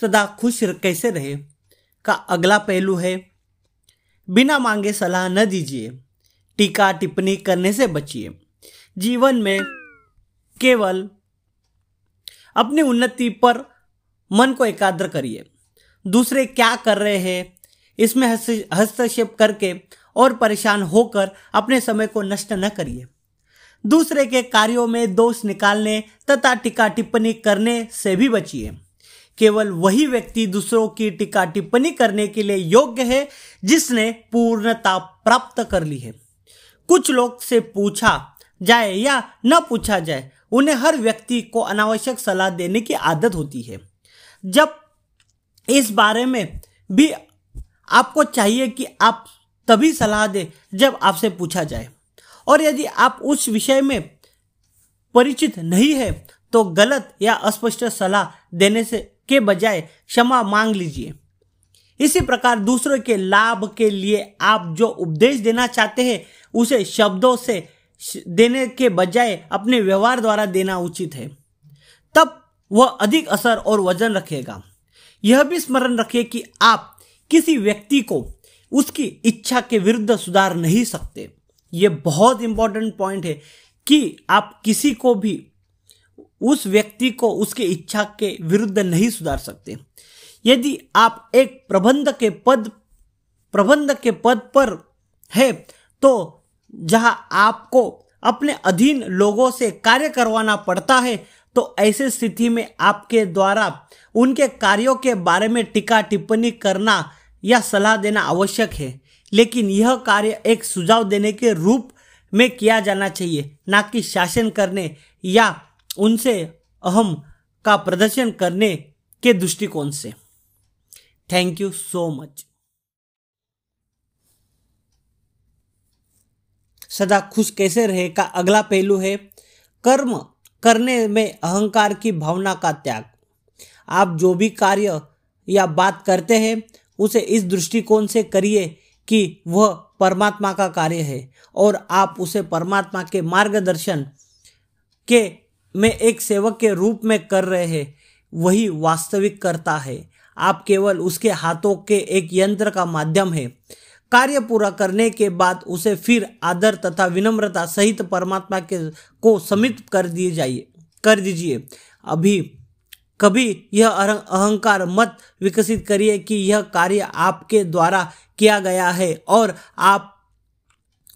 सदा खुश कैसे रहे? का अगला पहलू है, बिना मांगे सलाह न दीजिए, टीका टिप्पणी करने से बचिए। जीवन में केवल अपनी उन्नति पर मन को एकाग्र करिए। दूसरे क्या कर रहे हैं, इसमें हस्तक्षेप करके और परेशान होकर अपने समय को नष्ट न करिए। दूसरे के कार्यों में दोष निकालने तथा टीका टिप्पणी करने से भी बचिए। केवल वही व्यक्ति दूसरों की टीका टिप्पणी करने के लिए योग्य है जिसने पूर्णता प्राप्त कर ली है। कुछ लोग से पूछा जाए या न पूछा जाए, उन्हें हर व्यक्ति को अनावश्यक सलाह देने की आदत होती है। जब इस बारे में भी आपको चाहिए कि आप तभी सलाह दें जब आपसे पूछा जाए। और यदि आप उस विषय में परिचित नहीं है तो गलत या अस्पष्ट सलाह देने से के बजाय क्षमा मांग लीजिए। इसी प्रकार दूसरों के लाभ के लिए आप जो उपदेश देना चाहते हैं, उसे शब्दों से देने के बजाय अपने व्यवहार द्वारा देना उचित है। तब वह अधिक असर और वज़न रखेगा। यह भी स्मरण रखिए कि आप किसी व्यक्ति को उसकी इच्छा के विरुद्ध सुधार नहीं सकते। यह बहुत इंपॉर्टेंट पॉइंट है कि आप किसी को भी उस व्यक्ति को उसके इच्छा के विरुद्ध नहीं सुधार सकते। यदि आप एक प्रबंधक के पद प्रबंधक के पद पर है तो जहाँ आपको अपने अधीन लोगों से कार्य करवाना पड़ता है तो ऐसे स्थिति में आपके द्वारा उनके कार्यों के बारे में टीका टिप्पणी करना या सलाह देना आवश्यक है। लेकिन यह कार्य एक सुझाव देने के रूप में किया जाना चाहिए, ना कि शासन करने या उनसे अहम का प्रदर्शन करने के दृष्टिकोण से। थैंक यू सो मच सदा खुश कैसे रहे का अगला पहलू है, कर्म करने में अहंकार की भावना का त्याग। आप जो भी कार्य या बात करते हैं, उसे इस दृष्टिकोण से करिए कि वह परमात्मा का कार्य है और आप उसे परमात्मा के मार्गदर्शन के में एक सेवक के रूप में कर रहे हैं, वही वास्तविक करता है। आप केवल उसके हाथों के एक यंत्र का माध्यम है। कार्य पूरा करने के बाद उसे फिर आदर तथा विनम्रता सहित परमात्मा के को समित कर दिए जाइए, कर दीजिए। अभी कभी यह अहंकार मत विकसित करिए कि यह कार्य आपके द्वारा किया गया है और आप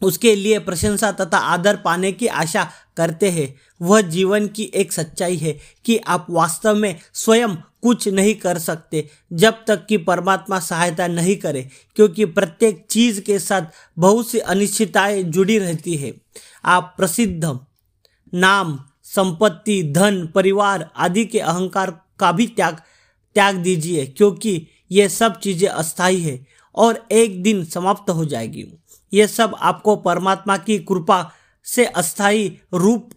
उसके लिए प्रशंसा तथा आदर पाने की आशा करते हैं। वह जीवन की एक सच्चाई है कि आप वास्तव में स्वयं कुछ नहीं कर सकते, जब तक कि परमात्मा सहायता नहीं करे, क्योंकि प्रत्येक चीज़ के साथ बहुत सी अनिश्चितताएँ जुड़ी रहती है। आप प्रसिद्ध नाम, संपत्ति, धन, परिवार आदि के अहंकार का भी त्याग त्याग दीजिए, क्योंकि ये सब चीज़ें अस्थाई है और एक दिन समाप्त हो जाएगी। ये सब आपको परमात्मा की कृपा से अस्थाई रूप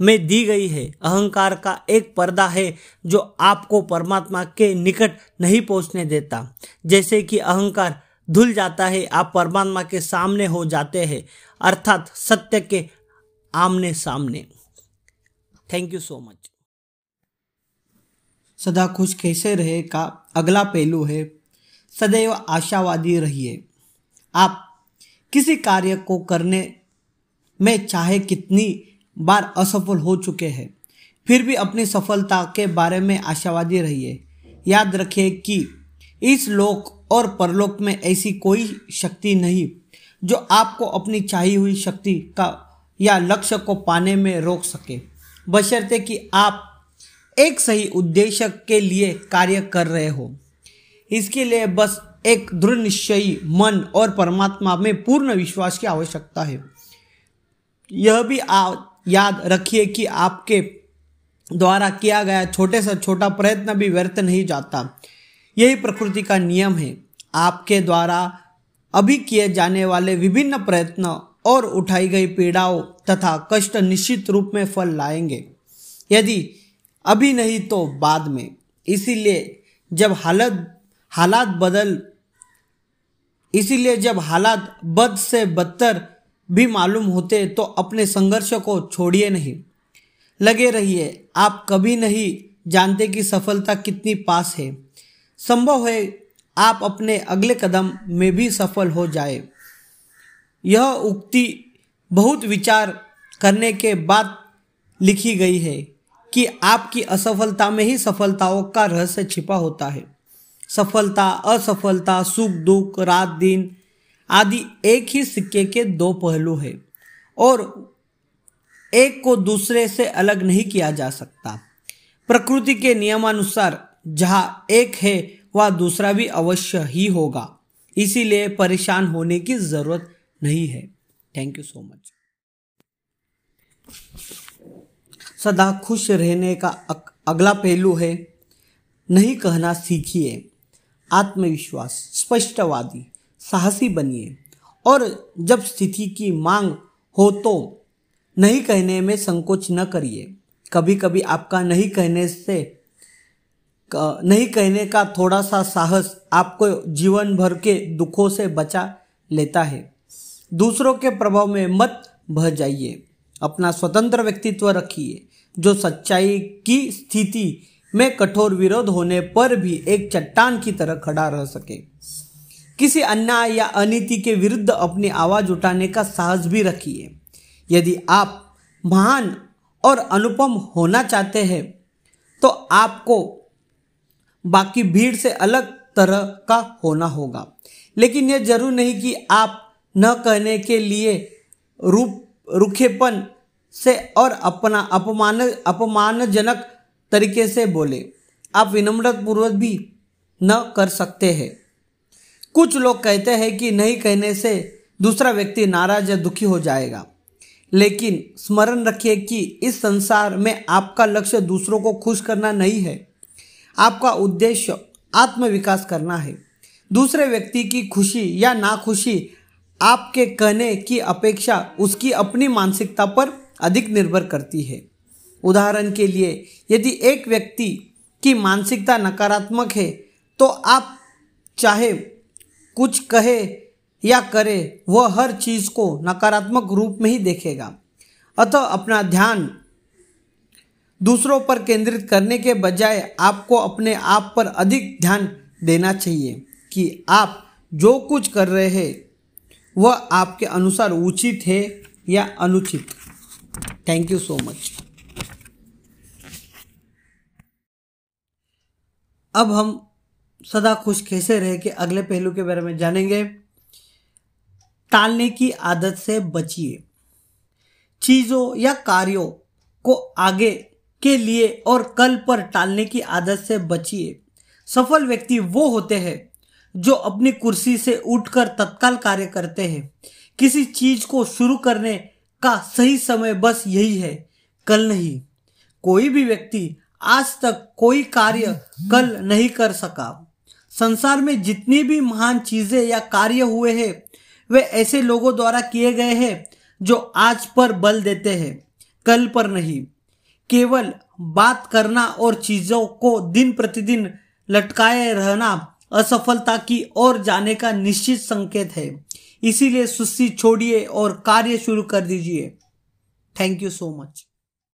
में दी गई है। अहंकार का एक पर्दा है जो आपको परमात्मा के निकट नहीं पहुँचने देता। जैसे कि अहंकार धुल जाता है, आप परमात्मा के सामने हो जाते हैं, अर्थात सत्य के आमने सामने थैंक यू सो मच सदा खुश कैसे रहे का अगला पहलू है, सदैव आशावादी रहिए। आप किसी कार्य को करने में चाहे कितनी बार असफल हो चुके हैं, फिर भी अपनी सफलता के बारे में आशावादी रहिए। याद रखिए कि इस लोक और परलोक में ऐसी कोई शक्ति नहीं जो आपको अपनी चाहिए हुई शक्ति का या लक्ष्य को पाने में रोक सके। बशर्ते कि आप एक सही उद्देश्य के लिए कार्य कर रहे हो। इसके लिए बस एक दृढ़ निश्चयी मन और परमात्मा में पूर्ण विश्वास की आवश्यकता है। यह भी आ, याद रखिए कि आपके द्वारा किया गया छोटे से छोटा प्रयत्न भी व्यर्थ नहीं जाता। यही प्रकृति का नियम है। आपके द्वारा अभी किए जाने वाले विभिन्न प्रयत्न और उठाई गई पीड़ाओं तथा कष्ट निश्चित रूप में फल लाएँगे। यदि अभी नहीं तो बाद में। इसीलिए जब हालत हालात बदल। इसीलिए जब हालात बद से बदतर भी मालूम होते तो अपने संघर्ष को छोड़िए नहीं। लगे रहिए, आप कभी नहीं जानते कि सफलता कितनी पास है। संभव है आप अपने अगले कदम में भी सफल हो जाए। यह उक्ति बहुत विचार करने के बाद लिखी गई है कि आपकी असफलता में ही सफलताओं का रहस्य छिपा होता है। सफलता, असफलता, सुख, दुख, रात, दिन आदि एक ही सिक्के के दो पहलू है और एक को दूसरे से अलग नहीं किया जा सकता। प्रकृति के नियमानुसार जहाँ एक है, वह दूसरा भी अवश्य ही होगा। इसीलिए परेशान होने की ज़रूरत नहीं है। थैंक यू सो मच सदा खुश रहने का अगला पहलू है, नहीं कहना सीखिए। आत्मविश्वास, स्पष्टवादी, साहसी बनिए। और जब स्थिति की मांग हो तो नहीं कहने में संकोच न करिए। कभी कभी आपका नहीं कहने से नहीं कहने का थोड़ा सा साहस आपको जीवन भर के दुखों से बचा लेता है। दूसरों के प्रभाव में मत बह जाइए। अपना स्वतंत्र व्यक्तित्व रखिए। जो सच्चाई की स्थिति में कठोर विरोध होने पर भी एक चट्टान की तरह खड़ा रह सके। किसी अन्याय या अनीति के विरुद्ध अपनी आवाज़ उठाने का साहस भी रखिए। यदि आप महान और अनुपम होना चाहते हैं तो आपको बाकी भीड़ से अलग तरह का होना होगा। लेकिन यह ज़रूर नहीं कि आप न कहने के लिए रूप, रुखेपन से और अपना अपमान, अपमानजनक तरीके से बोले। आप विनम्रपूर्वक भी न कर सकते हैं। कुछ लोग कहते हैं कि नहीं कहने से दूसरा व्यक्ति नाराज़ या दुखी हो जाएगा। लेकिन स्मरण रखिए कि इस संसार में आपका लक्ष्य दूसरों को खुश करना नहीं है। आपका उद्देश्य आत्मविकास करना है। दूसरे व्यक्ति की खुशी या नाखुशी आपके कहने की अपेक्षा उसकी अपनी मानसिकता पर अधिक निर्भर करती है। उदाहरण के लिए, यदि एक व्यक्ति की मानसिकता नकारात्मक है तो आप चाहे कुछ कहे या करे, वह हर चीज़ को नकारात्मक रूप में ही देखेगा। अतः अपना ध्यान दूसरों पर केंद्रित करने के बजाय आपको अपने आप पर अधिक ध्यान देना चाहिए कि आप जो कुछ कर रहे हैं, वह आपके अनुसार उचित है या अनुचित। थैंक यू सो मच अब हम सदा खुश कैसे रहे के अगले पहलू के बारे में जानेंगे। टालने की आदत से बचिए। चीज़ों या कार्यों को आगे के लिए और कल पर टालने की आदत से बचिए। सफल व्यक्ति वो होते हैं जो अपनी कुर्सी से उठकर तत्काल कार्य करते हैं। किसी चीज़ को शुरू करने का सही समय बस यही है, कल नहीं। कोई भी व्यक्ति आज तक कोई कार्य कल नहीं कर सका। संसार में जितनी भी महान चीज़ें या कार्य हुए हैं, वे ऐसे लोगों द्वारा किए गए हैं जो आज पर बल देते हैं, कल पर नहीं। केवल बात करना और चीज़ों को दिन प्रतिदिन लटकाए रहना असफलता की ओर जाने का निश्चित संकेत है। इसीलिए सुस्ती छोड़िए और कार्य शुरू कर दीजिए। Thank you so much